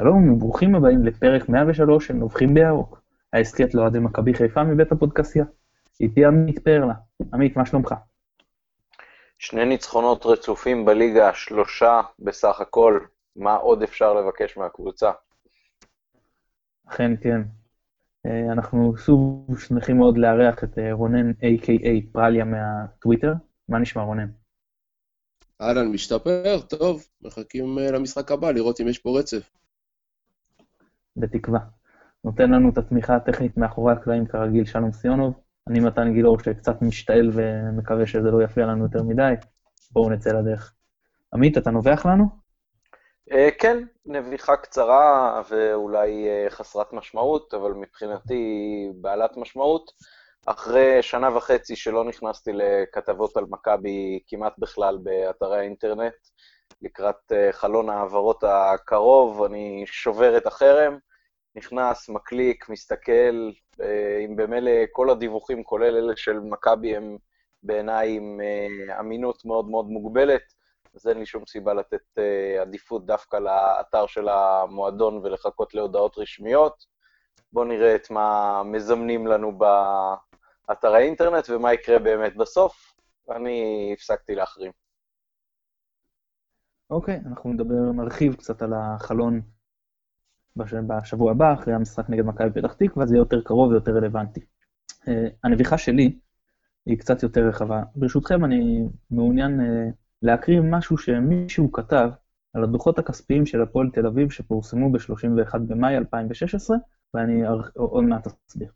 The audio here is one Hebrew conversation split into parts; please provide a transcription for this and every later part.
שלום וברוכים הבאים לפרק 103 של נובחים בירוק, ההסכת לאוהדי מכבי חיפה מבית הפודקסייה. איתי עמית פרלה. עמית, מה שלומך? שני ניצחונות רצופים בליגה, שלושה בסך הכל, מה עוד אפשר לבקש מהקבוצה? אכן כן. אה, אנחנו שוב שמחים מאוד לארח את אה, רונן A.K.A. פרליה מהטוויטר. מה נשמע רונן? אהלן, משתפר, טוב, מחכים אה, למשחק הבא, לראות אם יש פה רצף. בתקווה. נותן לנו את התמיכה הטכנית מאחורי הקלעים כרגיל שלום סיונוב. אני מתן גילאור שקצת משתעל ומקווה שזה לא יפריע לנו יותר מדי. בואו נצא לדרך. עמית, אתה נובח לנו? Uh, כן, נביחה קצרה ואולי uh, חסרת משמעות, אבל מבחינתי בעלת משמעות. אחרי שנה וחצי שלא נכנסתי לכתבות על מכבי כמעט בכלל באתרי האינטרנט, לקראת uh, חלון ההעברות הקרוב, אני שובר את החרם, נכנס, מקליק, מסתכל, אה, אם במילא כל הדיווחים, כולל אלה של מכבי, הם בעיניי עם אה, אמינות מאוד מאוד מוגבלת, אז אין לי שום סיבה לתת אה, עדיפות דווקא לאתר של המועדון ולחכות להודעות רשמיות. בואו נראה את מה מזמנים לנו באתר האינטרנט ומה יקרה באמת בסוף. אני הפסקתי להחרים. אוקיי, okay, אנחנו נדבר, נרחיב קצת על החלון בשבוע הבא, אחרי המשחק נגד מכבי פתח תקווה, זה יהיה יותר קרוב ויותר רלוונטי. אה, הנביכה שלי היא קצת יותר רחבה. ברשותכם, אני מעוניין אה, להקריא משהו שמישהו כתב על הדוחות הכספיים של הפועל תל אביב שפורסמו ב-31 במאי 2016, ואני עוד מעט אסביר.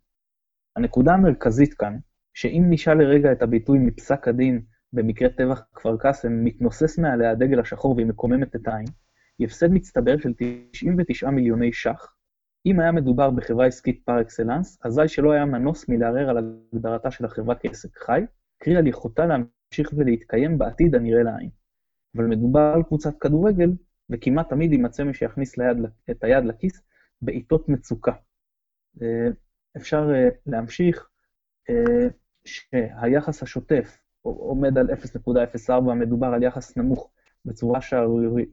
הנקודה המרכזית כאן, שאם נשאל לרגע את הביטוי מפסק הדין במקרה טבח כפר קאסם, מתנוסס מעליה הדגל השחור והיא מקוממת את העין, היא הפסד מצטבר של 99 מיליוני ש"ח. אם היה מדובר בחברה עסקית פר אקסלנס, אזי שלא היה מנוס מלערער על הגדרתה של החברה כעסק חי, קרי על יכולתה להמשיך ולהתקיים בעתיד הנראה לעין. אבל מדובר על קבוצת כדורגל, וכמעט תמיד יימצא מי שיכניס ליד, את היד לכיס בעיתות מצוקה. אה, אפשר אה, להמשיך אה, שהיחס השוטף עומד על 0.04, מדובר על יחס נמוך בצורה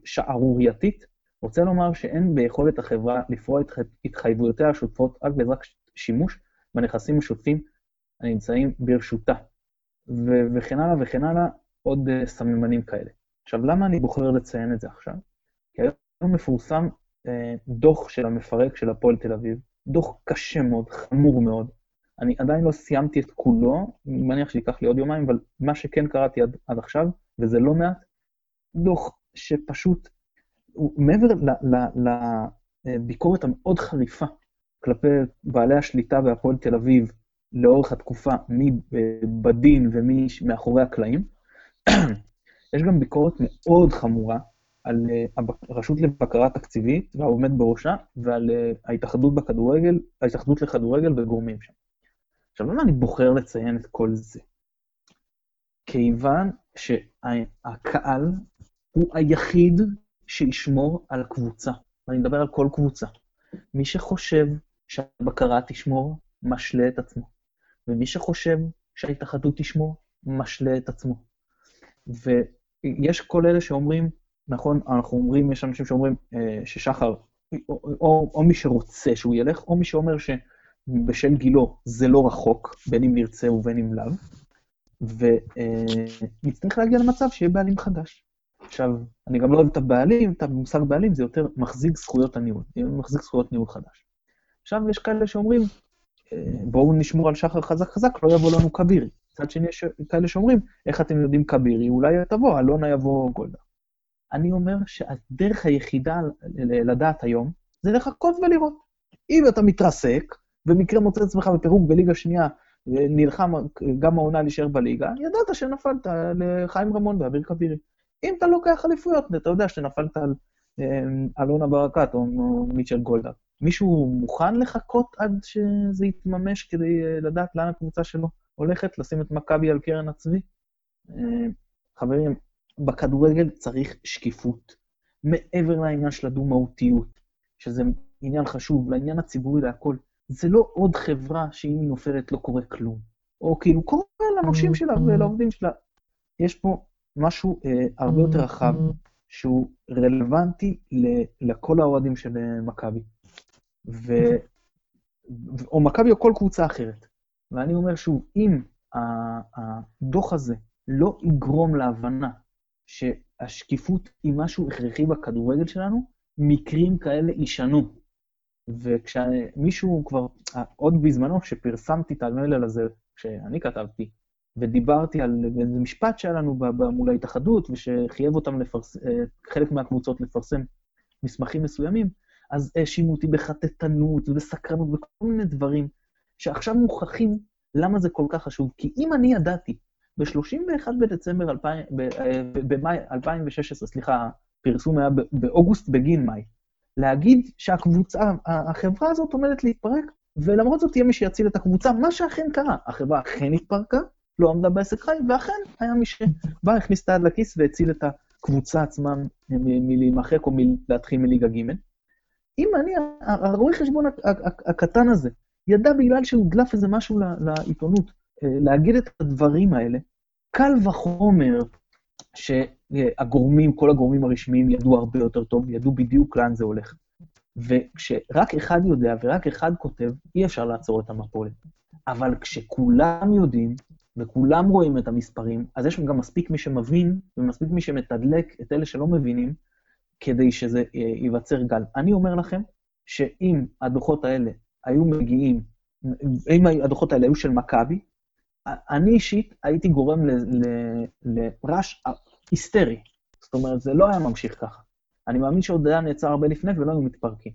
שערורייתית, רוצה לומר שאין ביכולת החברה לפרוע את התחייבויותיה השוטפות רק בעזרת שימוש בנכסים השוטפים הנמצאים ברשותה, ו- וכן הלאה וכן הלאה, עוד uh, סממנים כאלה. עכשיו, למה אני בוחר לציין את זה עכשיו? כי היום מפורסם uh, דוח של המפרק של הפועל תל אביב, דוח קשה מאוד, חמור מאוד. אני עדיין לא סיימתי את כולו, אני מניח שייקח לי עוד יומיים, אבל מה שכן קראתי עד, עד עכשיו, וזה לא מעט, דוח שפשוט, מעבר לביקורת המאוד חריפה כלפי בעלי השליטה בהפועל תל אביב לאורך התקופה, מי בדין ומי מאחורי הקלעים, יש גם ביקורת מאוד חמורה על אה, הרשות לבקרה תקציבית והעומד בראשה, ועל אה, ההתאחדות בכדורגל, ההתאחדות לכדורגל וגורמים שם. עכשיו, למה אני בוחר לציין את כל זה? כיוון שהקהל הוא היחיד שישמור על קבוצה. ואני מדבר על כל קבוצה. מי שחושב שהבקרה תשמור, משלה את עצמו. ומי שחושב שההתאחדות תשמור, משלה את עצמו. ויש כל אלה שאומרים, נכון, אנחנו אומרים, יש אנשים שאומרים אה, ששחר, או, או, או מי שרוצה שהוא ילך, או מי שאומר שבשל גילו זה לא רחוק, בין אם נרצה ובין אם לאו, ונצטרך להגיע למצב שיהיה בעלים חדש. עכשיו, אני גם לא אוהב את הבעלים, את המושג בעלים, זה יותר מחזיק זכויות הניהול, מחזיק זכויות ניהול חדש. עכשיו יש כאלה שאומרים, אה, בואו נשמור על שחר חזק חזק, לא יבוא לנו כבירי. מצד שני יש כאלה שאומרים, איך אתם יודעים כבירי, אולי תבוא, אלונה יבוא גולדה. אני אומר שהדרך היחידה לדעת היום, זה לחכות ולראות. אם אתה מתרסק, במקרה מוצא את עצמך בפירוק בליגה שנייה, ונלחם גם העונה להישאר בליגה, ידעת שנפלת לחיים רמון ואביר כבירי. אם אתה לוקח אליפויות, אתה יודע שנפלת על אמ, אלונה ברקת או מיטשל גולדהר. מישהו מוכן לחכות עד שזה יתממש כדי אה, לדעת לאן הקבוצה שלו הולכת, לשים את מכבי על קרן הצבי? אמ, חברים, בכדורגל צריך שקיפות. מעבר לעניין של הדו-מהותיות, שזה עניין חשוב, לעניין הציבורי להכל, זה לא עוד חברה שאם היא נופלת לא קורה כלום. או כאילו, קורה לנושים שלה ולעובדים שלה. יש פה משהו אה, הרבה יותר רחב, שהוא רלוונטי לכל האוהדים של אה, מכבי. ו... או מכבי או כל קבוצה אחרת. ואני אומר שוב, אם הדוח הזה לא יגרום להבנה שהשקיפות היא משהו הכרחי בכדורגל שלנו, מקרים כאלה יישנו. וכשמישהו כבר, עוד בזמנו, כשפרסמתי את המלל הזה, כשאני כתבתי, ודיברתי על איזה משפט שהיה לנו מול ההתאחדות, ושחייב אותם לפרסם, אה, חלק מהקבוצות לפרסם מסמכים מסוימים, אז האשימו אותי בחטטנות ובסקרנות וכל מיני דברים, שעכשיו מוכחים למה זה כל כך חשוב. כי אם אני ידעתי ב-31 בדצמבר, 2000, אה, במאי 2016, סליחה, הפרסום היה באוגוסט בגין מאי, להגיד שהקבוצה, החברה הזאת עומדת להתפרק, ולמרות זאת תהיה מי שיציל את הקבוצה, מה שאכן קרה. החברה אכן התפרקה, לא עמדה בעסק חי, ואכן היה מי שבא, הכניס את היד לכיס והציל את הקבוצה עצמה מלהימחק או מלהתחיל מליגה ג'. אם אני, הרואה חשבון הקטן הזה, ידע בגלל שהודלף איזה משהו לעיתונות, אה, להגיד את הדברים האלה, קל וחומר שהגורמים, כל הגורמים הרשמיים ידעו הרבה יותר טוב, ידעו בדיוק לאן זה הולך. וכשרק אחד יודע ורק אחד כותב, אי אפשר לעצור את המפולת. אבל כשכולם יודעים, וכולם רואים את המספרים, אז יש גם מספיק מי שמבין, ומספיק מי שמתדלק את אלה שלא מבינים, כדי שזה אה, ייווצר גל. אני אומר לכם, שאם הדוחות האלה היו מגיעים, אם הדוחות האלה היו של מכבי, אני אישית הייתי גורם לרעש היסטרי. זאת אומרת, זה לא היה ממשיך ככה. אני מאמין שעוד היה נעצר הרבה לפני ולא היו מתפרקים.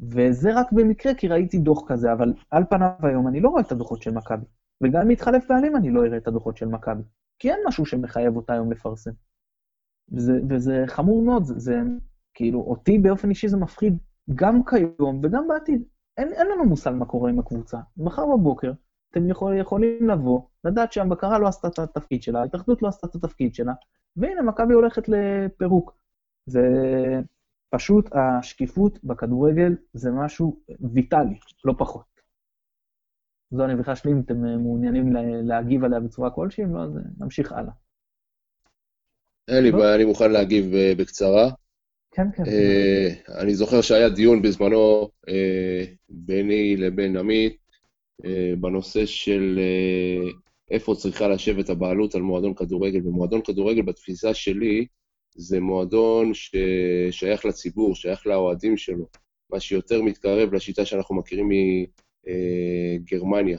וזה רק במקרה כי ראיתי דוח כזה, אבל על פניו היום אני לא רואה את הדוחות של מכבי. וגם אם יתחלף בעלים אני לא אראה את הדוחות של מכבי. כי אין משהו שמחייב אותה היום לפרסם. וזה, וזה חמור מאוד, זה, זה כאילו, אותי באופן אישי זה מפחיד גם כיום וגם בעתיד. אין, אין לנו מושג מה קורה עם הקבוצה. מחר בבוקר אתם יכול, יכולים לבוא, לדעת שהבקרה לא עשתה את התפקיד שלה, ההתאחדות לא עשתה את התפקיד שלה, והנה, מכבי הולכת לפירוק. זה פשוט, השקיפות בכדורגל זה משהו ויטאלי, לא פחות. זו הנביכה שלי, אם אתם מעוניינים להגיב עליה בצורה כלשהי, אם לא, אז נמשיך הלאה. אין לי בעיה, אני מוכן להגיב אה, בקצרה. כן, כן. אני זוכר שהיה דיון בזמנו ביני לבין עמית בנושא של איפה צריכה לשבת הבעלות על מועדון כדורגל. ומועדון כדורגל, בתפיסה שלי, זה מועדון ששייך לציבור, שייך לאוהדים שלו, מה שיותר מתקרב לשיטה שאנחנו מכירים מגרמניה.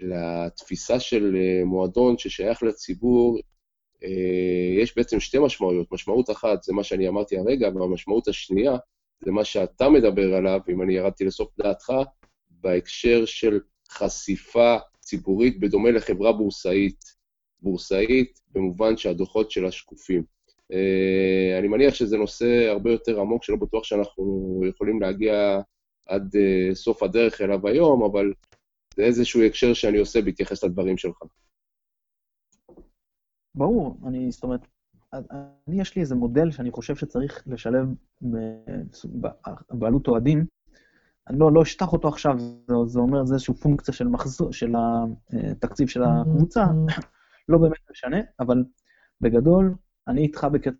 ולתפיסה של מועדון ששייך לציבור, אה, יש בעצם שתי משמעויות. משמעות אחת זה מה שאני אמרתי הרגע, והמשמעות השנייה זה מה שאתה מדבר עליו, אם אני ירדתי לסוף דעתך, בהקשר של חשיפה ציבורית בדומה לחברה בורסאית. בורסאית במובן שהדוחות שלה שקופים. אני מניח שזה נושא הרבה יותר עמוק, שלא בטוח שאנחנו יכולים להגיע עד uh, סוף הדרך אליו היום, אבל זה איזשהו הקשר שאני עושה בהתייחס לדברים שלך. ברור, אני, זאת אומרת, אני, יש לי איזה מודל שאני חושב שצריך לשלב בעלות אוהדים. אני לא, לא אשטח אותו עכשיו, זה, זה אומר, זה איזושהי פונקציה של מחזור, של התקציב של הקבוצה, לא באמת משנה, אבל בגדול, אני איתך בקטע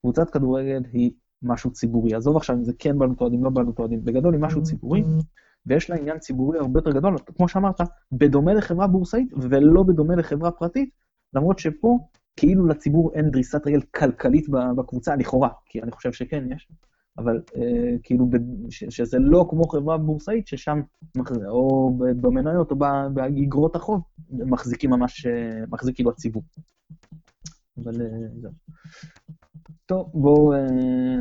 קבוצת כדורגל היא משהו ציבורי. עזוב עכשיו אם זה כן בעלות אוהדים, לא בעלות אוהדים, בגדול היא משהו ציבורי, ויש לה עניין ציבורי הרבה יותר גדול, כמו שאמרת, בדומה לחברה בורסאית ולא בדומה לחברה פרטית, למרות שפה כאילו לציבור אין דריסת רגל כלכלית בקבוצה, לכאורה, כי אני חושב שכן יש, אבל אה, כאילו ש, שזה לא כמו חברה בורסאית, ששם, או במניות או באגרות החוב, מחזיקים ממש, אה, מחזיק כאילו הציבור. אבל אה, זהו. טוב, בואו אה,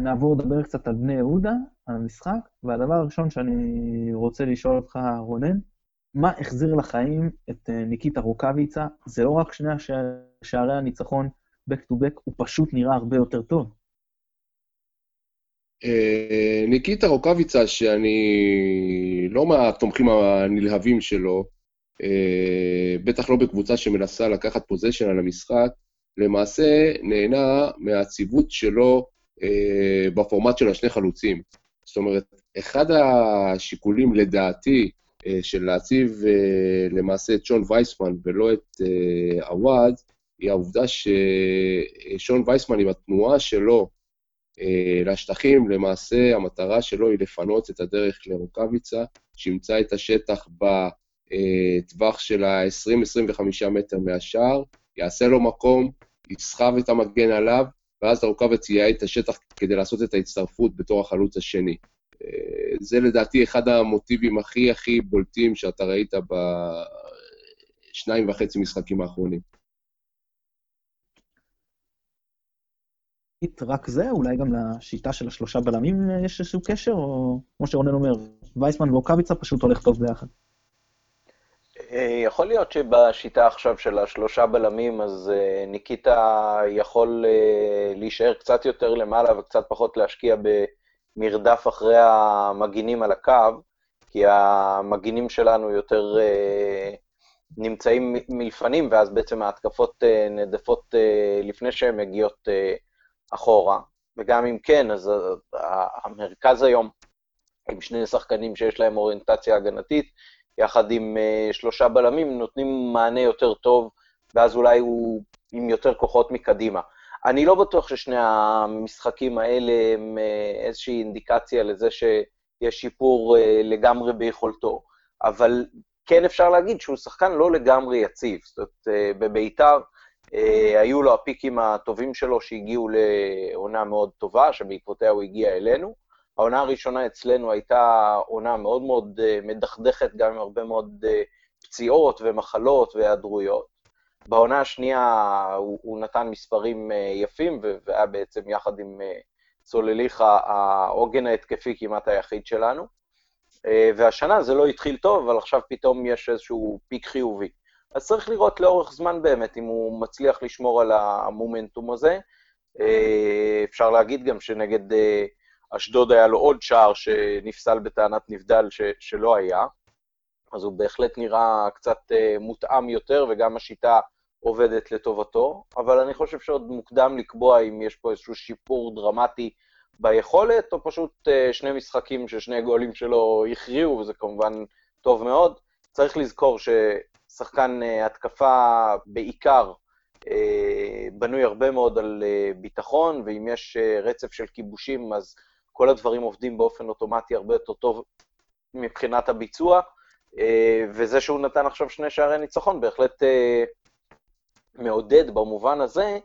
נעבור לדבר קצת על בני יהודה, על המשחק, והדבר הראשון שאני רוצה לשאול אותך, רונן, מה החזיר לחיים את אה, ניקיטה רוקאביצה? זה לא רק שני שערי הניצחון back to back, הוא פשוט נראה הרבה יותר טוב. אה, ניקיטה רוקאביצה, שאני לא מהתומכים הנלהבים שלו, בטח לא בקבוצה שמנסה לקחת פוזיישן על המשחק, למעשה נהנה מהציוות שלו בפורמט של השני חלוצים. זאת אומרת, אחד השיקולים לדעתי אה, של להציב אה, למעשה את שון וייסמן ולא את אה, עווד, היא העובדה ששון וייסמן עם התנועה שלו אה, לשטחים, למעשה המטרה שלו היא לפנות את הדרך לרוקאביצה, שימצא את השטח בטווח של ה-20-25 מטר מהשער, יעשה לו מקום, יסחב את המגן עליו, ואז לרוקאביץ יהיה את השטח כדי לעשות את ההצטרפות בתור החלוץ השני. אה, זה לדעתי אחד המוטיבים הכי הכי בולטים שאתה ראית בשניים וחצי משחקים האחרונים. רק זה? אולי גם לשיטה של השלושה בלמים יש איזשהו קשר, או כמו שרונן אומר, וייסמן ורוקאביצה פשוט הולך טוב ביחד? אה, יכול להיות שבשיטה עכשיו של השלושה בלמים, אז אה, ניקיטה יכול אה, להישאר קצת יותר למעלה וקצת פחות להשקיע במרדף אחרי המגינים על הקו, כי המגינים שלנו יותר נמצאים מלפנים, ואז בעצם ההתקפות נעדפות לפני שהן מגיעות אחורה, וגם אם כן, אז המרכז היום, עם שני שחקנים שיש להם אוריינטציה הגנתית, יחד עם uh, שלושה בלמים, נותנים מענה יותר טוב, ואז אולי הוא עם יותר כוחות מקדימה. אני לא בטוח ששני המשחקים האלה הם uh, איזושהי אינדיקציה לזה שיש שיפור uh, לגמרי ביכולתו, אבל כן אפשר להגיד שהוא שחקן לא לגמרי יציב. זאת אומרת, uh, בביתר uh, היו לו הפיקים הטובים שלו שהגיעו לעונה מאוד טובה, שבעקבותיה הוא הגיע אלינו. העונה הראשונה אצלנו הייתה עונה מאוד מאוד אה, מדכדכת, גם עם הרבה מאוד אה, פציעות ומחלות והיעדרויות. בעונה השנייה הוא, הוא נתן מספרים אה, יפים, והיה בעצם יחד עם סולליך העוגן ההתקפי כמעט היחיד שלנו. והשנה זה לא התחיל טוב, אבל עכשיו פתאום יש איזשהו פיק חיובי. אז צריך לראות לאורך זמן באמת אם הוא מצליח לשמור על המומנטום הזה. אפשר להגיד גם שנגד אשדוד היה לו עוד שער שנפסל בטענת נבדל ש, שלא היה, אז הוא בהחלט נראה קצת uh, מותאם יותר, וגם השיטה עובדת לטובתו, אבל אני חושב שעוד מוקדם לקבוע אם יש פה איזשהו שיפור דרמטי ביכולת, או פשוט uh, שני משחקים ששני גולים שלו הכריעו, וזה כמובן טוב מאוד. צריך לזכור ששחקן uh, התקפה בעיקר uh, בנוי הרבה מאוד על uh, ביטחון, ואם יש uh, רצף של כיבושים, אז כל הדברים עובדים באופן אוטומטי הרבה יותר טוב מבחינת הביצוע, אה, וזה שהוא נתן עכשיו שני שערי ניצחון בהחלט אה, מעודד במובן הזה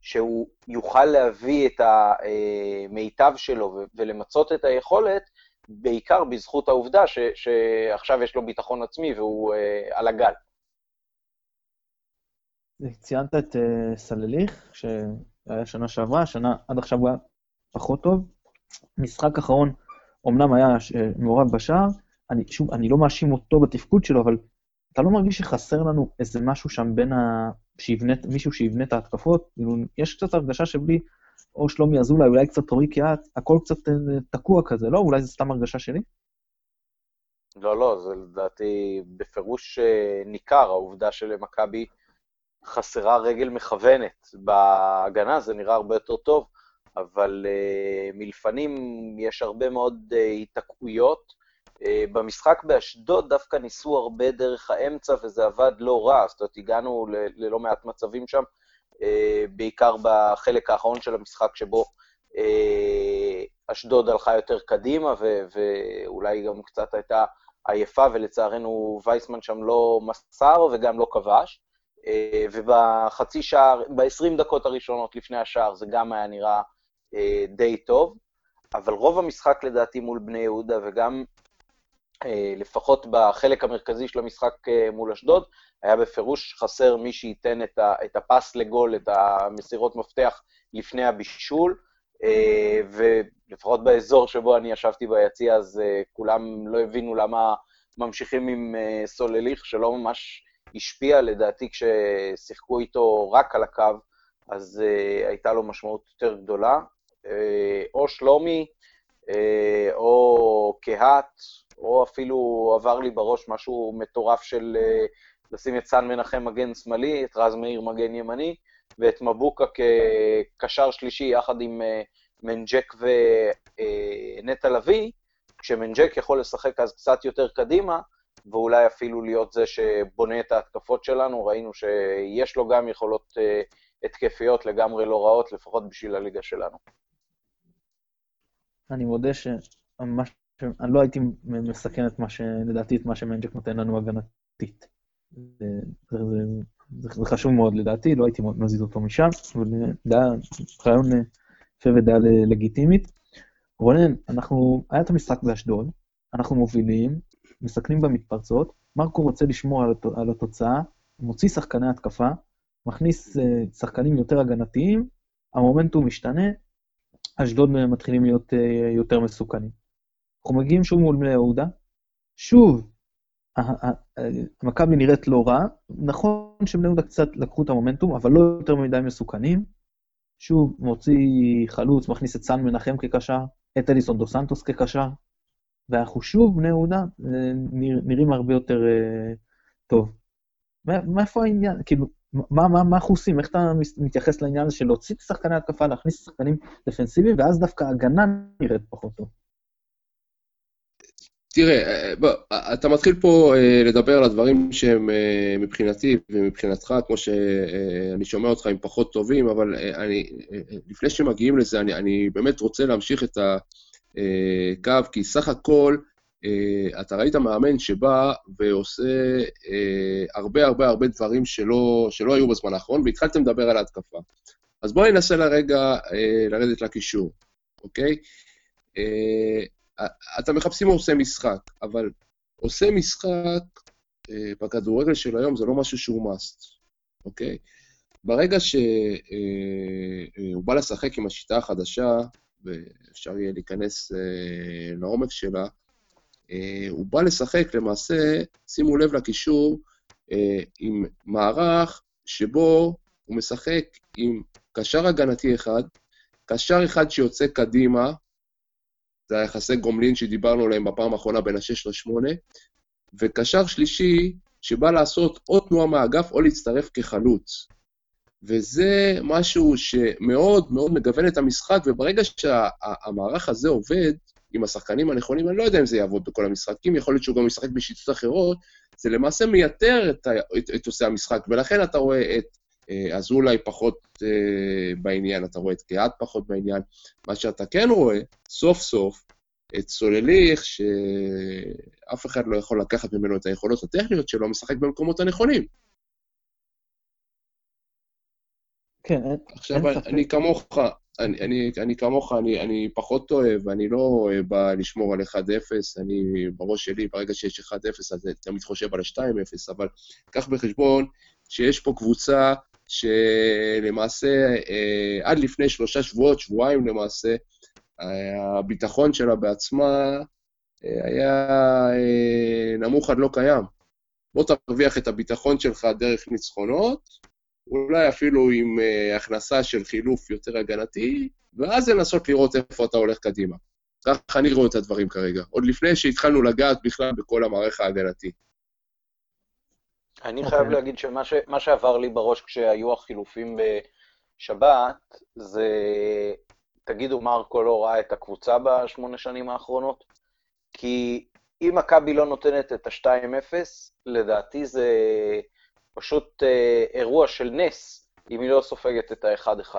שהוא יוכל להביא את המיטב שלו ולמצות את היכולת, בעיקר בזכות העובדה ש, שעכשיו יש לו ביטחון עצמי והוא אה, על הגל. ציינת את סלליך, שהיה שנה שעברה, שנה עד עכשיו הוא היה פחות טוב. משחק אחרון, אמנם היה מעורב בשער, אני, שוב, אני לא מאשים אותו בתפקוד שלו, אבל אתה לא מרגיש שחסר לנו איזה משהו שם בין ה... שיבנה, מישהו שיבנה את ההתקפות? כאילו, יש קצת הרגשה שבלי או שלומי אזולאי, אולי קצת רועי קיאט, הכל קצת אה, תקוע כזה, לא? אולי זו סתם הרגשה שלי? לא, לא, זה לדעתי בפירוש אה, ניכר, העובדה שלמכבי חסרה רגל מכוונת. בהגנה זה נראה הרבה יותר טוב. אבל uh, מלפנים יש הרבה מאוד uh, היתקעויות. Uh, במשחק באשדוד דווקא ניסו הרבה דרך האמצע וזה עבד לא רע, זאת אומרת, הגענו ללא מעט מצבים שם, uh, בעיקר בחלק האחרון של המשחק שבו uh, אשדוד הלכה יותר קדימה ו- ואולי גם קצת הייתה עייפה, ולצערנו וייסמן שם לא מסר וגם לא כבש. ובחצי שער, ב-20 דקות הראשונות לפני השער זה גם היה נראה אה, די טוב, אבל רוב המשחק לדעתי מול בני יהודה, וגם אה, לפחות בחלק המרכזי של המשחק אה, מול אשדוד, היה בפירוש חסר מי שייתן את, הפס לגול, את המסירות מפתח לפני הבישול, אה, ולפחות באזור שבו אני ישבתי ביציע, אז אה, כולם לא הבינו למה ממשיכים עם אה, סולליך, שלא ממש השפיע, לדעתי כששיחקו איתו רק על הקו, אז uh, הייתה לו משמעות יותר גדולה. אה, או שלומי, אה, או קהת, או אפילו עבר לי בראש משהו מטורף של אה, לשים את סן מנחם מגן שמאלי, את רז מאיר מגן ימני, ואת מבוקה כקשר שלישי יחד עם מנג'ק ונטע לביא, כשמנג'ק יכול לשחק אז קצת יותר קדימה, ואולי אפילו להיות זה שבונה את ההתקפות שלנו. ראינו שיש לו גם יכולות התקפיות לגמרי לא רעות, לפחות בשביל הליגה שלנו. אני מודה שמה אני לא הייתי מסכן את מה ש... לדעתי את מה שמנג'ק נותן לנו הגנתית. זה, זה, זה, זה חשוב מאוד לדעתי, לא הייתי מזיז אותו משם, אבל דעה, רעיון יפה ודעה לגיטימית. רונן, אנחנו, היה את המשחק באשדוד, אנחנו מובילים, מסכנים במתפרצות, מרקו רוצה לשמור על, על התוצאה, מוציא שחקני התקפה, מכניס uh, שחקנים יותר הגנתיים, המומנטום משתנה, אשדוד מתחילים להיות uh, יותר מסוכנים. אנחנו מגיעים שוב מול בני יהודה, שוב, מכבי נראית לא רע, נכון שבני יהודה קצת לקחו את המומנטום, אבל לא יותר מדי מסוכנים. שוב, מוציא חלוץ, מכניס את סן מנחם כקשר, את אליסון דו סנטוס כקשר, ואנחנו שוב, בני יהודה, אה, נראים הרבה יותר uh, טוב. מאיפה העניין? כאילו, מה, מה, מה אנחנו עושים? איך אתה מתייחס לעניין הזה של להוציא את שחקני התקפה, להכניס שחקנים דפנסיביים, ואז דווקא ההגנה נראית פחות טוב? תראה, אה, בוא, אתה מתחיל פה אה, לדבר על הדברים שהם אה, מבחינתי ומבחינתך, כמו שאני שומע אותך, הם פחות טובים, אבל אני, לפני שמגיעים לזה, אני, אני באמת רוצה להמשיך את הקו, כי סך הכל, אתה ראית מאמן שבא ועושה הרבה הרבה הרבה דברים שלא, שלא היו בזמן האחרון, והתחלתם לדבר על ההתקפה. אז בואי ננסה לרגע לרדת לקישור, אוקיי? אתם מחפשים עושה משחק, אבל עושה משחק אה, בכדורגל של היום זה לא משהו שהוא must, אוקיי? ברגע שהוא אה, בא לשחק עם השיטה החדשה, ואפשר יהיה להיכנס אה, לעומק שלה, הוא בא לשחק למעשה, שימו לב לקישור, אה, עם מערך שבו הוא משחק עם קשר הגנתי אחד, קשר אחד שיוצא קדימה, זה היחסי גומלין שדיברנו עליהם בפעם האחרונה בין ה-6 ל-8, וקשר שלישי שבא לעשות או תנועה מהאגף או להצטרף כחלוץ. וזה משהו שמאוד מאוד מגוון את המשחק, וברגע שהמערך שה- הזה עובד עם השחקנים הנכונים, אני לא יודע אם זה יעבוד בכל המשחקים, יכול להיות שהוא גם ישחק בשיטות אחרות, זה למעשה מייתר את, את, את עושי המשחק, ולכן אתה רואה את אה, אזולאי פחות אה, בעניין, אתה רואה את קיאט פחות בעניין. מה שאתה כן רואה, סוף סוף, את סולליך, שאף אחד לא יכול לקחת ממנו את היכולות הטכניות שלו, משחק במקומות הנכונים. כן, עכשיו, אין ספק. אני כמוך, אני, אני, אני כמוך, אני, אני פחות אוהב, אני לא בא לשמור על 1-0, אני בראש שלי, ברגע שיש 1-0, אז אני תמיד חושב על ה-2-0, אבל קח בחשבון שיש פה קבוצה שלמעשה אה, עד לפני שלושה שבועות, שבועיים למעשה, הביטחון שלה בעצמה אה, היה אה, נמוך עד לא קיים. בוא תרוויח את הביטחון שלך דרך ניצחונות, אולי אפילו עם הכנסה של חילוף יותר הגנתי, ואז לנסות לראות איפה אתה הולך קדימה. ככה אני רואה את הדברים כרגע, עוד לפני שהתחלנו לגעת בכלל בכל המערך ההגנתי. אני. חייב אוקיי. להגיד שמה ש, שעבר לי בראש כשהיו החילופים בשבת, זה, תגידו, מרקו לא ראה את הקבוצה בשמונה שנים האחרונות? כי אם מכבי לא נותנת את ה-2-0, לדעתי זה פשוט אה, אירוע של נס, אם היא לא סופגת את ה-1-1.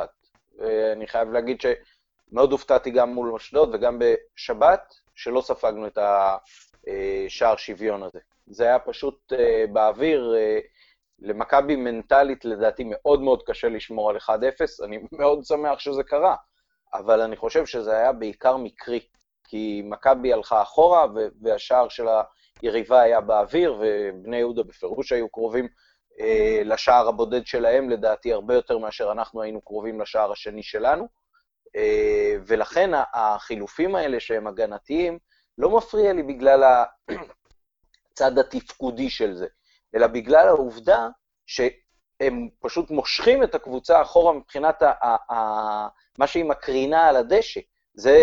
ואני חייב להגיד שמאוד הופתעתי גם מול אשדוד וגם בשבת, שלא ספגנו את השער שוויון הזה. זה היה פשוט uh, באוויר. Uh, למכבי מנטלית, לדעתי, מאוד מאוד קשה לשמור על 1-0. אני מאוד שמח שזה קרה, אבל אני חושב שזה היה בעיקר מקרי, כי מכבי הלכה אחורה, והשער של היריבה היה באוויר, ובני יהודה בפירוש היו קרובים לשער הבודד שלהם, לדעתי, הרבה יותר מאשר אנחנו היינו קרובים לשער השני שלנו. Uh, ולכן החילופים האלה שהם הגנתיים, לא מפריע לי בגלל הצד התפקודי של זה, אלא בגלל העובדה שהם פשוט מושכים את הקבוצה אחורה מבחינת ה- ה- ה- מה שהיא מקרינה על הדשא. זה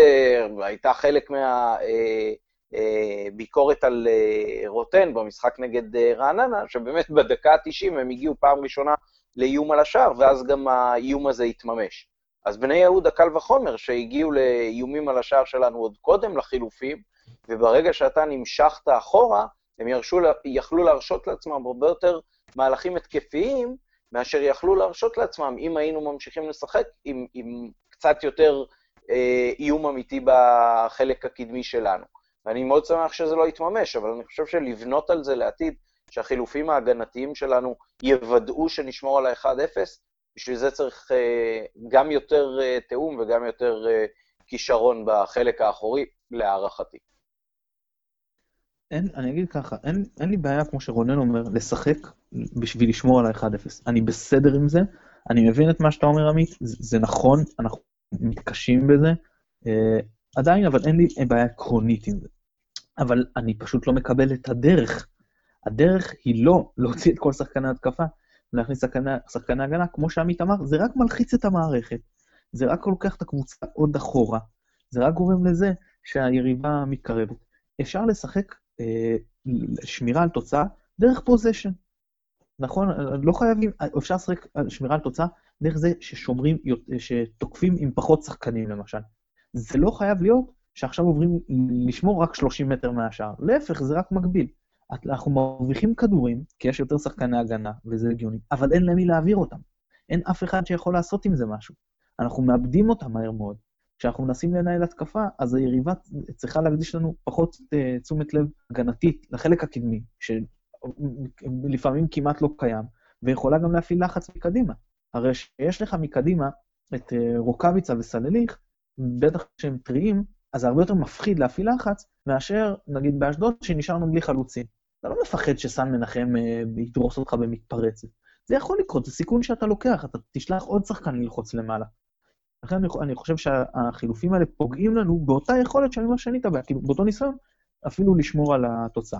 הייתה חלק מהביקורת אה, אה, על אה, רוטן במשחק נגד רעננה, שבאמת בדקה ה-90 הם הגיעו פעם ראשונה לאיום על השער, ואז גם האיום הזה התממש. אז בני יהודה, קל וחומר, שהגיעו לאיומים על השער שלנו עוד קודם לחילופים, וברגע שאתה נמשכת אחורה, הם ירשו, יכלו להרשות לעצמם הרבה יותר מהלכים התקפיים, מאשר יכלו להרשות לעצמם אם היינו ממשיכים לשחק עם, עם קצת יותר אה, איום אמיתי בחלק הקדמי שלנו. ואני מאוד שמח שזה לא יתממש, אבל אני חושב שלבנות על זה לעתיד, שהחילופים ההגנתיים שלנו יוודאו שנשמור על ה-1-0, בשביל זה צריך אה, גם יותר אה, תיאום וגם יותר אה, כישרון בחלק האחורי, להערכתי. אין, אני אגיד ככה, אין, אין לי בעיה, כמו שרונן אומר, לשחק בשביל לשמור על ה-1-0. אני בסדר עם זה, אני מבין את מה שאתה אומר, עמית, זה, זה נכון, אנחנו מתקשים בזה, אה, עדיין, אבל אין לי בעיה עקרונית עם זה. אבל אני פשוט לא מקבל את הדרך. הדרך היא לא להוציא את כל שחקני ההתקפה, להכניס שחקני, שחקני הגנה, כמו שעמית אמר, זה רק מלחיץ את המערכת, זה רק לוקח את הקבוצה עוד אחורה, זה רק גורם לזה שהיריבה מתקרבת. אפשר לשחק אה, שמירה על תוצאה דרך פוזיישן. נכון? לא חייבים, אפשר לשחק שמירה על תוצאה דרך זה ששומרים, שתוקפים עם פחות שחקנים למשל. זה לא חייב להיות שעכשיו עוברים לשמור רק 30 מטר מהשאר. להפך, זה רק מגביל. אנחנו מרוויחים כדורים, כי יש יותר שחקני הגנה, וזה הגיוני, אבל אין למי להעביר אותם. אין אף אחד שיכול לעשות עם זה משהו. אנחנו מאבדים אותם מהר מאוד. כשאנחנו מנסים לנהל התקפה, אז היריבה צריכה להקדיש לנו פחות uh, תשומת לב הגנתית לחלק הקדמי, שלפעמים כמעט לא קיים, ויכולה גם להפעיל לחץ מקדימה. הרי שיש לך מקדימה את uh, רוקאביצה וסלליך, בטח כשהם טריים, אז זה הרבה יותר מפחיד להפעיל לחץ, מאשר, נגיד באשדוד, שנשארנו בלי חלוצים. אתה לא מפחד שסן מנחם uh, ידרוס אותך במתפרצת. זה יכול לקרות, זה סיכון שאתה לוקח, אתה תשלח עוד שחקן ללחוץ למעלה. לכן אני, אני חושב שהחילופים האלה פוגעים לנו באותה יכולת שאני אומר שנית הבעיה, כאילו באותו ניסיון, אפילו לשמור על התוצאה.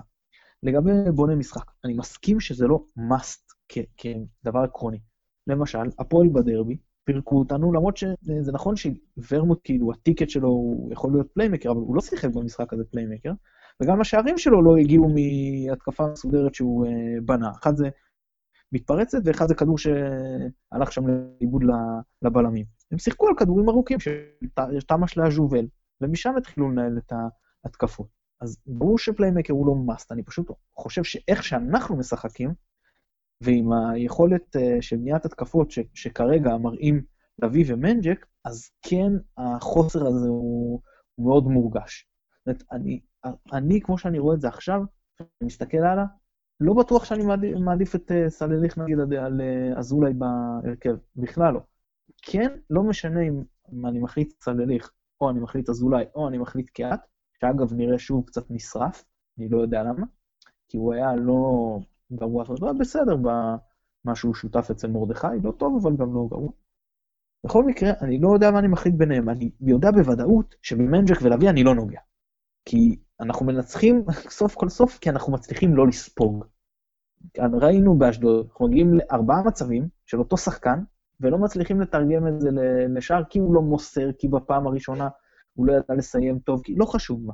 לגבי בונה משחק, אני מסכים שזה לא must כדבר עקרוני. למשל, הפועל בדרבי, פירקו אותנו, למרות שזה נכון שוורמוט, כאילו, ה ticket שלו הוא יכול להיות playmaker, אבל הוא לא שיחק במשחק הזה playmaker, וגם השערים שלו לא הגיעו מהתקפה מסודרת שהוא אה, בנה. אחד זה מתפרצת, ואחד זה כדור שהלך שם לאיבוד לבלמים. הם שיחקו על כדורים ארוכים של תמה של הז'ובל, ומשם התחילו לנהל את ההתקפות. אז ברור ש playmaker הוא לא must, אני פשוט חושב שאיך שאנחנו משחקים, ועם היכולת אה, של בניית התקפות ש, שכרגע מראים לביא ומנג'ק, אז כן, החוסר הזה הוא, הוא מאוד מורגש. זאת אומרת, אני, אני, כמו שאני רואה את זה עכשיו, אני מסתכל הלאה, לא בטוח שאני מעדיף, מעדיף את uh, סלליך נגיד על uh, אזולאי בהרכב, בכלל לא. כן, לא משנה אם, אם אני מחליט סלליך, או אני מחליט אזולאי, או אני מחליט קיאט, שאגב נראה שוב קצת נשרף, אני לא יודע למה, כי הוא היה לא גרוע, הוא היה בסדר במה שהוא שותף אצל מרדכי, לא טוב אבל גם לא גרוע. בכל מקרה, אני לא יודע מה אני מחליט ביניהם, אני יודע בוודאות שבמנג'ק ולוי אני לא נוגע. כי אנחנו מנצחים סוף כל סוף כי אנחנו מצליחים לא לספוג. ראינו באשדוד, אנחנו מגיעים לארבעה מצבים של אותו שחקן, ולא מצליחים לתרגם את זה לשער כי הוא לא מוסר, כי בפעם הראשונה הוא לא ידע לסיים טוב, כי לא חשוב מה.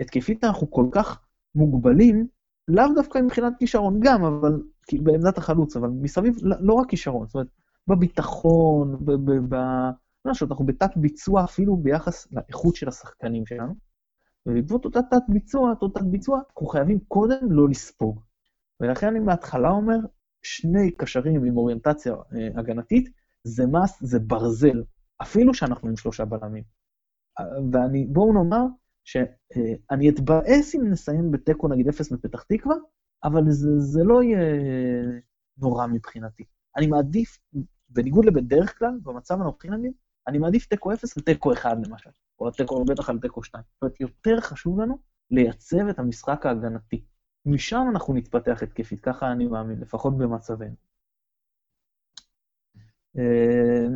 התקפית אנחנו כל כך מוגבלים, לאו דווקא מבחינת כישרון, גם, אבל, כי בעמדת החלוץ, אבל מסביב, לא, לא רק כישרון, זאת אומרת, בביטחון, ב... ב, ב משהו, אנחנו בתת ביצוע אפילו ביחס לאיכות של השחקנים שלנו, ובעקבות אותה תת ביצוע, אותו תת ביצוע, אנחנו חייבים קודם לא לספוג. ולכן אני מההתחלה אומר, שני קשרים עם אוריינטציה אה, הגנתית, זה מס, זה ברזל, אפילו שאנחנו עם שלושה בלמים. אה, ואני, בואו נאמר שאני אתבאס אם נסיים בתיקו נגיד אפס בפתח תקווה, אבל זה, זה לא יהיה נורא מבחינתי. אני מעדיף, בניגוד לבדרך כלל, במצב הנוכחי נגיד, אני מעדיף תיקו אפס לתיקו אחד למשל, או תיקו, בטח על תיקו שתיים. זאת אומרת, יותר חשוב לנו לייצב את המשחק ההגנתי. משם אנחנו נתפתח התקפית, ככה אני מאמין, לפחות במצבנו. אה,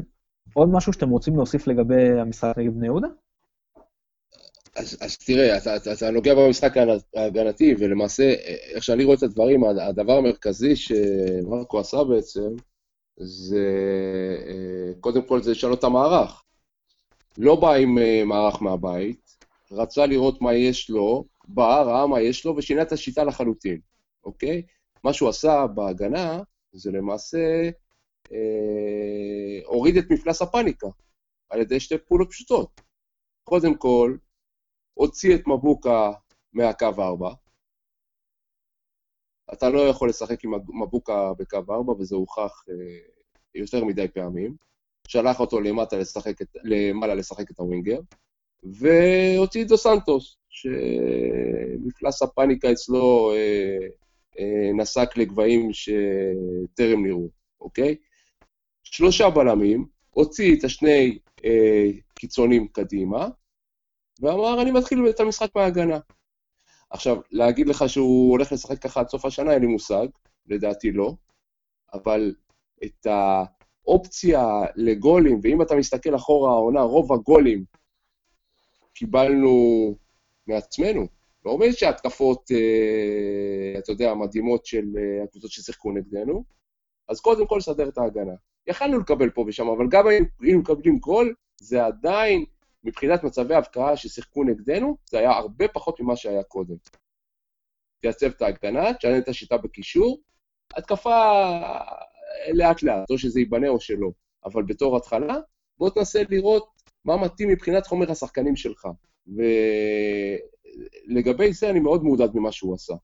עוד משהו שאתם רוצים להוסיף לגבי המשחק נגד בני יהודה? אז, אז תראה, אתה, אתה, אתה נוגע במשחק ההגנתי, ולמעשה, איך שאני רואה את הדברים, הדבר המרכזי שמרקו עשה בעצם, זה אה, קודם כל זה לשנות את המערך. לא בא עם אה, מערך מהבית, רצה לראות מה יש לו, בא, ראה מה יש לו ושינה את השיטה לחלוטין, אוקיי? מה שהוא עשה בהגנה זה למעשה אה, הוריד את מפלס הפאניקה על ידי שתי פעולות פשוטות. קודם כל, הוציא את מבוקה מהקו 4, אתה לא יכול לשחק עם מבוקה בקו 4, וזה הוכח אה, יותר מדי פעמים. שלח אותו למטה לשחק את, למעלה לשחק את הווינגר, והוציא את דו סנטוס, שמפלס הפאניקה אצלו אה, אה, נסק לגבהים שטרם נראו, אוקיי? שלושה בלמים, הוציא את השני אה, קיצונים קדימה, ואמר, אני מתחיל את המשחק מההגנה. עכשיו, להגיד לך שהוא הולך לשחק ככה עד סוף השנה, אין לי מושג, לדעתי לא, אבל את האופציה לגולים, ואם אתה מסתכל אחורה העונה, רוב הגולים קיבלנו מעצמנו. לא אומר שההתקפות, אה, אתה יודע, המדהימות של אה, הקבוצות ששיחקו נגדנו, אז קודם כל לסדר את ההגנה. יכלנו לקבל פה ושם, אבל גם אם מקבלים גול, זה עדיין, מבחינת מצבי הבקעה ששיחקו נגדנו, זה היה הרבה פחות ממה שהיה קודם. תייצב את ההגנה, תשנה את השיטה בקישור, התקפה לאט-לאט, או שזה ייבנה או שלא. אבל בתור התחלה, בוא תנסה לראות מה מתאים מבחינת חומר השחקנים שלך. ולגבי זה אני מאוד מעודד ממה שהוא עשה.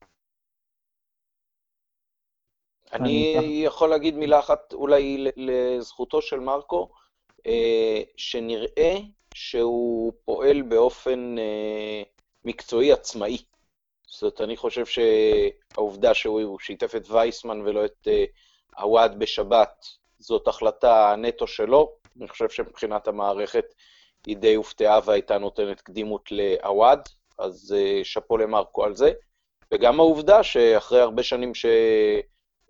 אני יכול להגיד מילה אחת אולי לזכותו של מרקו, אה, שנראה שהוא פועל באופן אה, מקצועי עצמאי. זאת אומרת, אני חושב שהעובדה שהוא שיתף את וייסמן ולא את אה, עוואד בשבת, זאת החלטה נטו שלו. אני חושב שמבחינת המערכת היא די הופתעה והייתה נותנת קדימות לעוואד, אז שאפו למרקו על זה. וגם העובדה שאחרי הרבה שנים ש...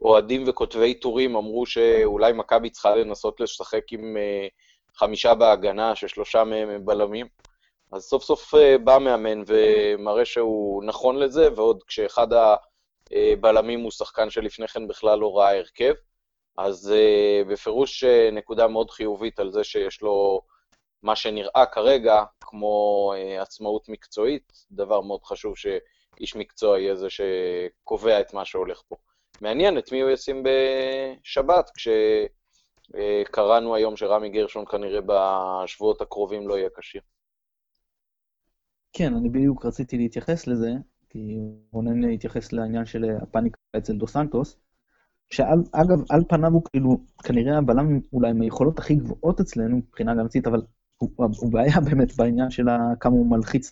אוהדים וכותבי טורים אמרו שאולי מכבי צריכה לנסות לשחק עם uh, חמישה בהגנה, ששלושה מהם הם בלמים. אז סוף סוף uh, בא מאמן ומראה שהוא נכון לזה, ועוד כשאחד הבלמים הוא שחקן שלפני כן בכלל לא ראה הרכב. אז uh, בפירוש נקודה מאוד חיובית על זה שיש לו מה שנראה כרגע כמו עצמאות מקצועית, דבר מאוד חשוב שאיש מקצוע יהיה זה שקובע את מה שהולך פה. מעניין את מי הוא ישים בשבת, כשקראנו היום שרמי גרשון כנראה בשבועות הקרובים לא יהיה כשיר. כן, אני בדיוק רציתי להתייחס לזה, כי רונן התייחס לעניין של הפאניקה אצל דו סנטוס, שאגב, על פניו הוא כאילו, כנראה הבלם אולי עם היכולות הכי גבוהות אצלנו, מבחינה גמצית, אבל הוא, הוא בעיה באמת בעניין של כמה הוא מלחיץ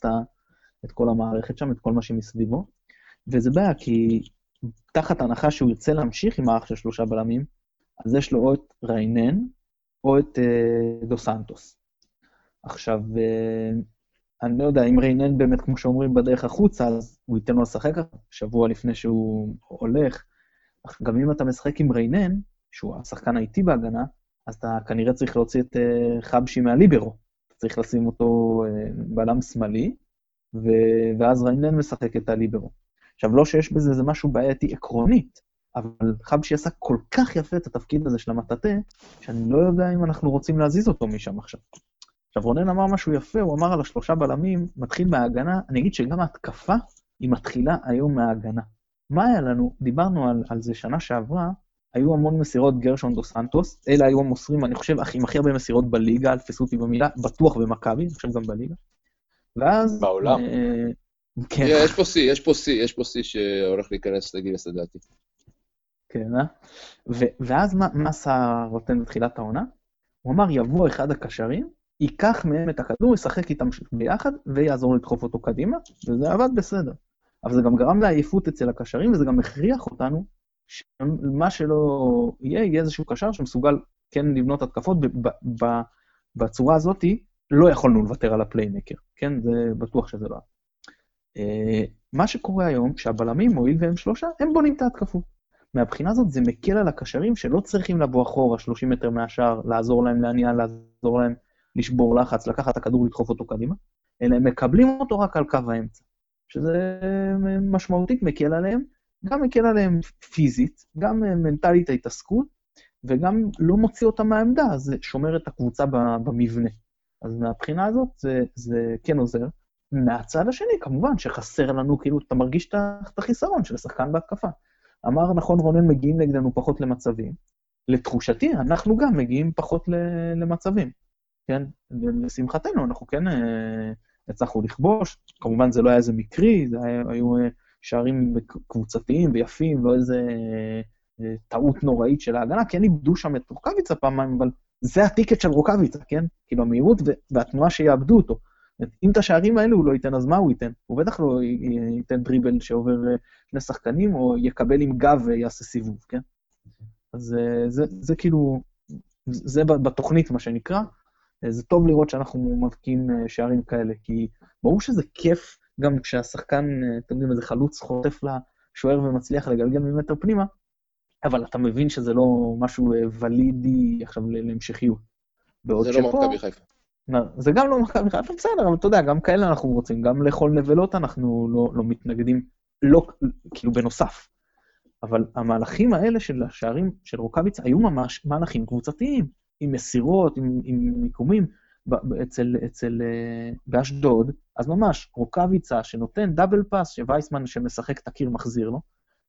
את כל המערכת שם, את כל מה שמסביבו. וזה בעיה, כי תחת הנחה שהוא ירצה להמשיך עם מערך של שלושה בלמים, אז יש לו או את ריינן או את uh, דו סנטוס. עכשיו, uh, אני לא יודע, אם ריינן באמת, כמו שאומרים, בדרך החוצה, אז הוא ייתן לו לשחק שבוע לפני שהוא הולך. אך גם אם אתה משחק עם ריינן, שהוא השחקן האיטי בהגנה, אז אתה כנראה צריך להוציא את uh, חבשי מהליברו. אתה צריך לשים אותו uh, בלם שמאלי, ואז ריינן משחק את הליברו. עכשיו, לא שיש בזה איזה משהו בעייתי עקרונית, אבל חבשי עשה כל כך יפה את התפקיד הזה של המטאטה, שאני לא יודע אם אנחנו רוצים להזיז אותו משם עכשיו. עכשיו, רונן אמר משהו יפה, הוא אמר על השלושה בלמים, מתחיל מההגנה, אני אגיד שגם ההתקפה היא מתחילה היום מההגנה. מה היה לנו? דיברנו על, על זה שנה שעברה, היו המון מסירות גרשון דו סנטוס, אלה היו המוסרים, אני חושב, עם הכי הרבה מסירות בליגה, אל תפסו אותי במילה, בטוח במכבי, אני חושב גם בליגה. ואז... בעולם. אה, כן. יש פה שיא, יש פה שיא, יש פה שיא שהולך להיכנס לגינס לדעתי. כן, אה? ואז מה, מה עשה רוטן בתחילת העונה? הוא אמר, יבוא אחד הקשרים, ייקח מהם את הכדור, ישחק איתם ביחד, ויעזור לדחוף אותו קדימה, וזה עבד בסדר. אבל זה גם גרם לעייפות אצל הקשרים, וזה גם הכריח אותנו, שמה שלא יהיה, יהיה איזשהו קשר שמסוגל כן לבנות התקפות בצורה הזאתי, לא יכולנו לוותר על הפליימקר, כן? זה בטוח שזה לא. אה, מה שקורה היום, שהבלמים, הואיל והם שלושה, הם בונים את ההתקפות. מהבחינה הזאת זה מקל על הקשרים שלא צריכים לבוא אחורה 30 מטר מהשאר, לעזור להם להניע, לעזור להם לשבור לחץ, לקחת את הכדור, לדחוף אותו קדימה, אלא הם מקבלים אותו רק על קו האמצע. שזה משמעותית מקל עליהם, גם מקל עליהם פיזית, גם מנטלית ההתעסקות, וגם לא מוציא אותם מהעמדה, זה שומר את הקבוצה במבנה. אז מהבחינה הזאת זה, זה כן עוזר. מהצד השני, כמובן שחסר לנו, כאילו, אתה מרגיש את החיסרון של השחקן בהתקפה. אמר נכון רונן, מגיעים נגדנו פחות למצבים. לתחושתי, אנחנו גם מגיעים פחות למצבים, כן? לשמחתנו, אנחנו כן אה, הצלחנו לכבוש, כמובן זה לא היה איזה מקרי, זה היה, היו אה, שערים קבוצתיים ויפים, לא איזה אה, טעות נוראית של ההגנה, כן איבדו שם את רוקאביצה פעמיים, אבל זה הטיקט של רוקאביצה, כן? כאילו המהירות והתנועה שיאבדו אותו. אם את השערים האלה הוא לא ייתן, אז מה הוא ייתן? הוא בטח לא ייתן דריבל שעובר אה, שני שחקנים, או יקבל עם גב ויעשה סיבוב, כן? אז אה, זה, זה כאילו, זה בתוכנית, מה שנקרא. אה, זה טוב לראות שאנחנו מבקיעים שערים כאלה, כי ברור שזה כיף גם כשהשחקן, אתם יודעים, איזה חלוץ חוטף לשוער ומצליח לגלגל ממטר פנימה, אבל אתה מבין שזה לא משהו ולידי עכשיו להמשכיות. זה לא מכבי חיפה. זה גם לא מכבי חיפה, בסדר, אבל אתה יודע, גם כאלה אנחנו רוצים, גם לאכול נבלות אנחנו לא, לא מתנגדים, לא, כאילו בנוסף. אבל המהלכים האלה של השערים של רוקאביצה היו ממש מהלכים קבוצתיים, עם מסירות, עם, עם מיקומים. אצל, אצל, אה, באשדוד, אז ממש, רוקאביצה שנותן דאבל פאס, שווייסמן שמשחק את הקיר מחזיר לו,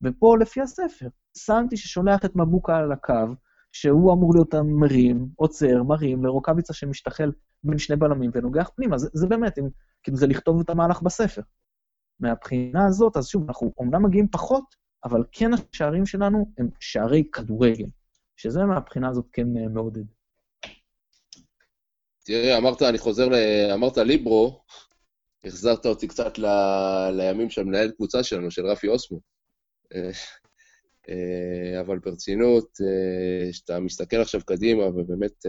ופה לפי הספר, סנטי ששולח את מבוקה על הקו, שהוא אמור להיות המרים, עוצר, מרים, לרוקאביצה שמשתחל בין שני בלמים ונוגח פנימה. זה, זה באמת, אם, כאילו זה לכתוב את המהלך בספר. מהבחינה הזאת, אז שוב, אנחנו אומנם מגיעים פחות, אבל כן השערים שלנו הם שערי כדורגל, שזה מהבחינה הזאת כן אה, מעודד. תראה, אמרת, אני חוזר, ל... אמרת ליברו, החזרת אותי קצת ל... לימים של מנהל קבוצה שלנו, של רפי אוסמו. אה, אה, אבל ברצינות, כשאתה מסתכל עכשיו קדימה, ובאמת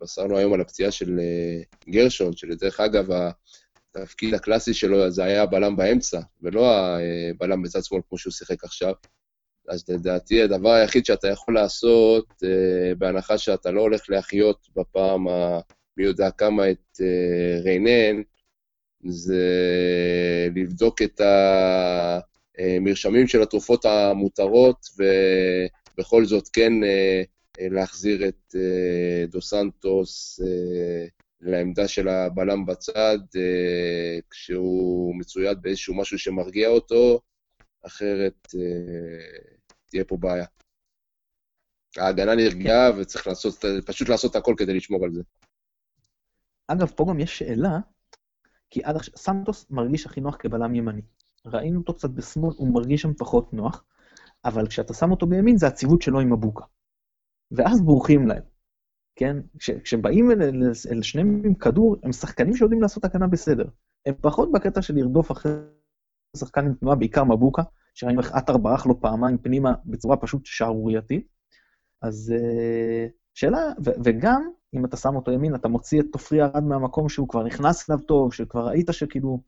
התבשרנו היום על הפציעה של אה, גרשון, שלדרך אגב, התפקיד הקלאסי שלו זה היה הבלם באמצע, ולא הבלם בצד שמאל כמו שהוא שיחק עכשיו. אז לדעתי הדבר היחיד שאתה יכול לעשות, אה, בהנחה שאתה לא הולך להחיות בפעם המי יודע כמה את אה, ריינן, זה לבדוק את המרשמים של התרופות המותרות, ובכל זאת כן אה, להחזיר את אה, דו סנטוס אה, לעמדה של הבלם בצד, כשהוא מצויד באיזשהו משהו שמרגיע אותו, אחרת תהיה פה בעיה. ההגנה נרגעה וצריך לעשות, פשוט לעשות הכל כדי לשמור על זה. אגב, פה גם יש שאלה, כי עד עכשיו, סנטוס מרגיש הכי נוח כבלם ימני. ראינו אותו קצת בשמאל, הוא מרגיש שם פחות נוח, אבל כשאתה שם אותו בימין, זה הציוות שלו עם מבוקה. ואז בורחים להם, כן? כש, כשבאים אל, אל, אל שניהם עם כדור, הם שחקנים שיודעים לעשות הגנה בסדר. הם פחות בקטע של לרדוף אחרי שחקן עם תנועה, בעיקר מבוקה, שראינו איך עטר ברח לו פעמיים פנימה בצורה פשוט שערורייתית. אז אה, שאלה, ו, וגם, אם אתה שם אותו ימין, אתה מוציא את תופרי ארד מהמקום שהוא כבר נכנס אליו טוב, שכבר ראית שכאילו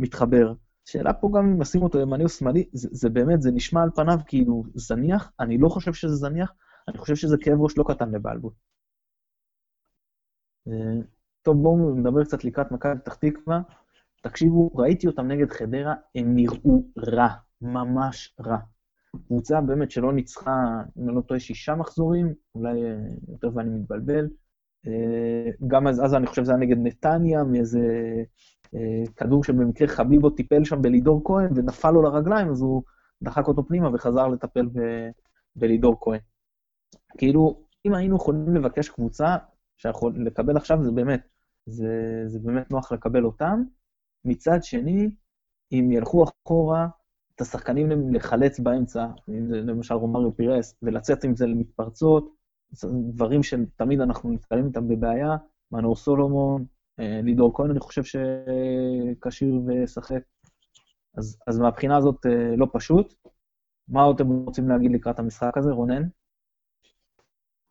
מתחבר. שאלה פה גם אם נשים אותו ימני או שמאלי, זה, זה באמת, זה נשמע על פניו כאילו זניח, אני לא חושב שזה זניח, אני חושב שזה כאב ראש לא קטן לבלבול. אה, טוב, בואו נדבר קצת לקראת מכבי פתח תקווה. תקשיבו, ראיתי אותם נגד חדרה, הם נראו רע, ממש רע. קבוצה באמת שלא ניצחה, אם אני לא טועה, שישה מחזורים, אולי אה, יותר ואני מתבלבל. אה, גם אז, אז אני חושב שזה היה נגד נתניה, מאיזה כדור שבמקרה חביבו טיפל שם בלידור כהן, ונפל לו לרגליים, אז הוא דחק אותו פנימה וחזר לטפל ב, בלידור כהן. כאילו, אם היינו יכולים לבקש קבוצה שיכול לקבל עכשיו, זה באמת, זה, זה באמת נוח לקבל אותם. מצד שני, אם ילכו אחורה, את השחקנים לחלץ באמצע, אם זה למשל רומריו פירס, ולצאת עם זה למתפרצות, דברים שתמיד אנחנו נתקלים איתם בבעיה, מנור סולומון, אה, לידור כהן, אני חושב שכשיר וישחק. אז, אז מהבחינה הזאת אה, לא פשוט. מה עוד אתם רוצים להגיד לקראת המשחק הזה, רונן?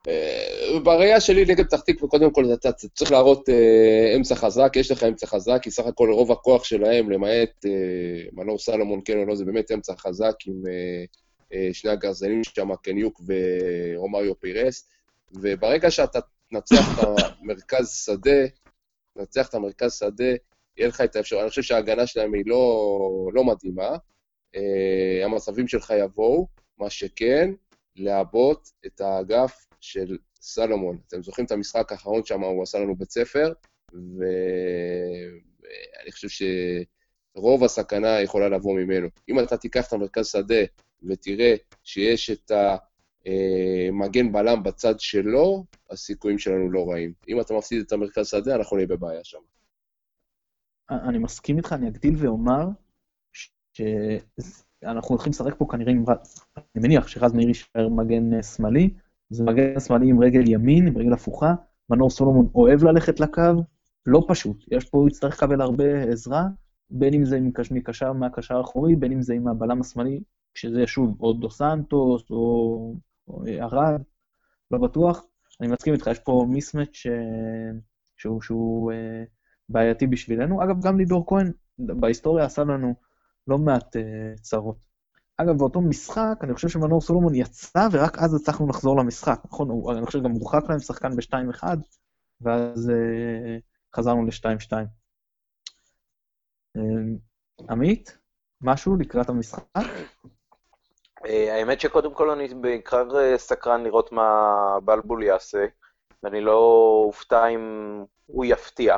אה, בראייה שלי נגד פתח תקווה, קודם כל אתה צריך להראות אה, אמצע חזק, יש לך אמצע חזק, כי סך הכל רוב הכוח שלהם, למעט אה, מנור סלומון, כן או לא, זה באמת אמצע חזק עם שני הגרזנים שם, קניוק ורומריו פירס, וברגע שאתה תנצח את המרכז שדה, תנצח את המרכז שדה, יהיה לך את האפשרות, אני חושב שההגנה שלהם היא לא, לא מדהימה, המצבים שלך יבואו, מה שכן, לעבות את האגף של סלומון. אתם זוכרים את המשחק האחרון שם, הוא עשה לנו בית ספר, ואני חושב שרוב הסכנה יכולה לבוא ממנו. אם אתה תיקח את המרכז שדה ותראה שיש את המגן בלם בצד שלו, הסיכויים שלנו לא רעים. אם אתה מפסיד את המרכז שדה, אנחנו נהיה בבעיה שם. אני מסכים איתך, אני אגדיל ואומר שאנחנו הולכים לשחק פה כנראה עם... אני מניח שרז מאיר יישאר מגן אה, שמאלי, זה מגן שמאלי עם רגל ימין, עם רגל הפוכה, מנור סולומון אוהב ללכת לקו, לא פשוט, יש פה, הוא יצטרך לקבל הרבה עזרה, בין אם זה מקשר מהקשר האחורי, בין אם זה עם הבלם השמאלי, שזה שוב, או דו סנטוס, או, או ארד, לא בטוח. אני מסכים איתך, יש פה מיסמץ' ש... שהוא, שהוא uh, בעייתי בשבילנו. אגב, גם לידור כהן בהיסטוריה עשה לנו לא מעט uh, צרות. אגב, באותו משחק, אני חושב שמנור סולומון יצא, ורק אז הצלחנו לחזור למשחק, נכון? הוא, אני חושב גם הורחק להם שחקן ב-2-1, ואז uh, חזרנו ל-2-2. Uh, עמית, משהו לקראת המשחק? האמת שקודם כל אני בעיקר סקרן לראות מה בלבול יעשה, ואני לא אופתע אם הוא יפתיע.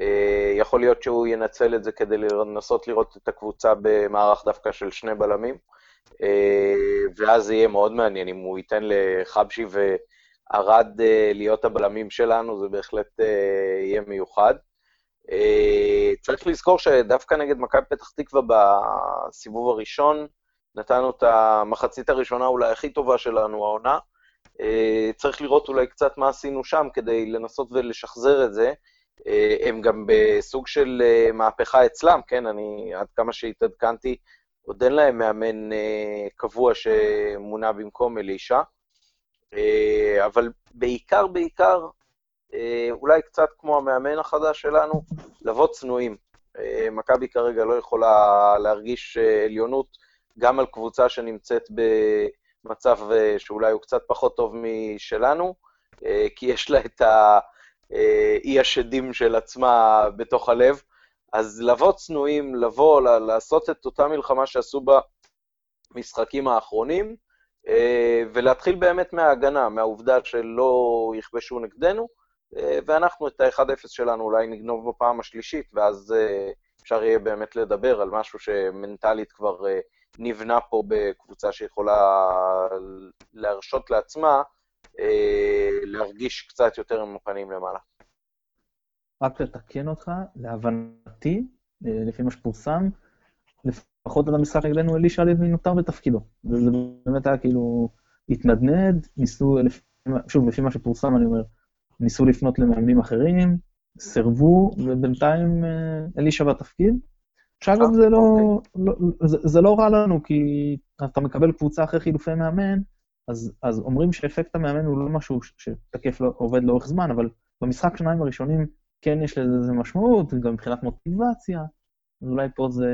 אה, יכול להיות שהוא ינצל את זה כדי לנסות לראות את הקבוצה במערך דווקא של שני בלמים, אה, ואז זה יהיה מאוד מעניין אם הוא ייתן לחבשי וערד אה, להיות הבלמים שלנו, זה בהחלט יהיה מיוחד. צריך לזכור שדווקא נגד מכבי פתח תקווה בסיבוב הראשון, נתנו את המחצית הראשונה אולי הכי טובה שלנו, העונה. צריך לראות אולי קצת מה עשינו שם כדי לנסות ולשחזר את זה. אה, הם גם בסוג של אה, מהפכה אצלם, כן? אני, עד כמה שהתעדכנתי, עוד אין להם מאמן אה, קבוע שמונה במקום אלישע. אבל בעיקר, בעיקר, אולי קצת כמו המאמן החדש שלנו, לבוא צנועים. מכבי כרגע לא יכולה להרגיש עליונות גם על קבוצה שנמצאת במצב שאולי הוא קצת פחות טוב משלנו, כי יש לה את ה... אי השדים של עצמה בתוך הלב. אז לבוא צנועים, לבוא, לעשות את אותה מלחמה שעשו במשחקים האחרונים, אה, ולהתחיל באמת מההגנה, מהעובדה שלא יכבשו נגדנו, אה, ואנחנו את ה-1-0 שלנו אולי נגנוב בפעם השלישית, ואז אה, אפשר יהיה באמת לדבר על משהו שמנטלית כבר נבנה פה בקבוצה שיכולה להרשות לעצמה אה, להרגיש קצת יותר הפנים למעלה. רק לתקן אותך, להבנתי, אה, לפי מה שפורסם, לפחות עד המשחק נגדנו אלישע לוי נותר בתפקידו. וזה באמת היה כאילו התנדנד, ניסו, שוב, לפי מה שפורסם אני אומר, ניסו לפנות למאמנים אחרים, סירבו, ובינתיים אה, אלישע בתפקיד. שאגב, זה לא, אוקיי. לא זה, זה לא רע לנו, כי אתה מקבל קבוצה אחרי חילופי מאמן, אז, אז אומרים שאפקט המאמן הוא לא משהו שתקף, לא, עובד לאורך זמן, אבל במשחק שניים הראשונים כן יש לזה איזה משמעות, גם מבחינת מוטיבציה, אז אולי פה זה,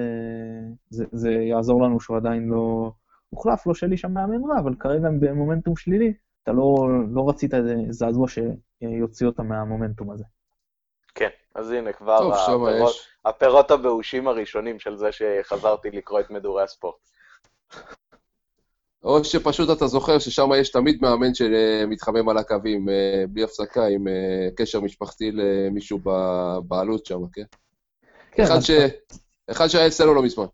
זה, זה יעזור לנו שהוא עדיין לא הוחלף, לא שלי שם מאמן רע, אבל כרגע במומנטום שלילי, אתה לא, לא רצית איזה זעזוע שיוציא אותה מהמומנטום הזה. כן, אז הנה כבר טוב, הפירות, הפירות הבאושים הראשונים של זה שחזרתי לקרוא את מדורי הספורט. או שפשוט אתה זוכר ששם יש תמיד מאמן שמתחמם על הקווים אה, בלי הפסקה, עם אה, קשר משפחתי למישהו בבעלות שם, כן? כן. אחד, ש... אחד שהיה אצלנו לא מזמן.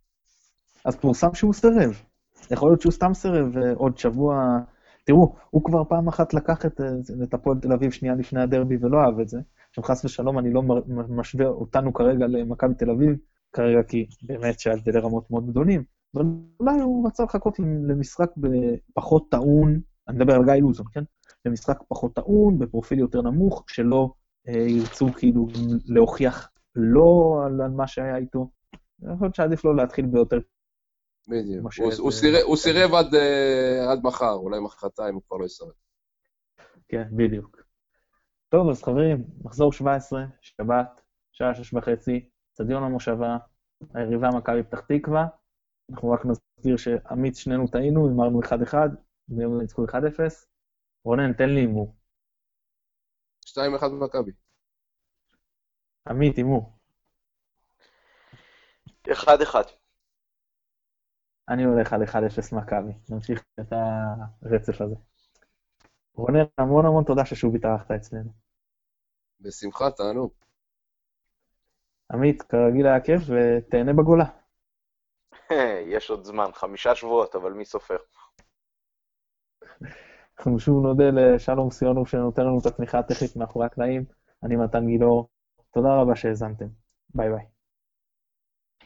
אז פורסם שהוא סירב. יכול להיות שהוא סתם סירב אה, עוד שבוע... תראו, הוא כבר פעם אחת לקח את, את הפועל תל אביב שנייה לפני הדרבי ולא אהב את זה. עכשיו, חס ושלום, אני לא משווה אותנו כרגע למכבי תל אביב, כרגע כי באמת שההבדלי רמות מאוד גדולים, אבל אולי הוא רצה לחכות למשחק פחות טעון, אני מדבר על גיא לוזון, כן? למשחק פחות טעון, בפרופיל יותר נמוך, שלא אה, ירצו כאילו להוכיח לא על, על מה שהיה איתו. אני חושב שעדיף לו להתחיל ביותר... בדיוק. הוא, סירב, עד, uh, עד מחר, אולי מחרתיים הוא כבר לא יסרב. כן, בדיוק. טוב, אז חברים, מחזור 17, שבת, שעה שש וחצי, אצטדיון המושבה, היריבה מכבי פתח תקווה. אנחנו רק נזכיר שעמית, שנינו טעינו, הימרנו 1-1, ויום ניצחו 1-0. רונן, תן לי הימור. 2-1 במכבי. עמית, הימור. 1-1. אני הולך על 1-0 מכבי. נמשיך את הרצף הזה. רונן, המון המון תודה ששוב התארחת אצלנו. בשמחה, תענוג. עמית, כרגיל היה כיף, ותהנה בגולה. יש עוד זמן, חמישה שבועות, אבל מי סופר? אנחנו שוב נודה לשלום סיונוב שנותן לנו את התמיכה הטכנית מאחורי הקלעים. אני מתן גילאור, תודה רבה שהאזנתם. ביי ביי.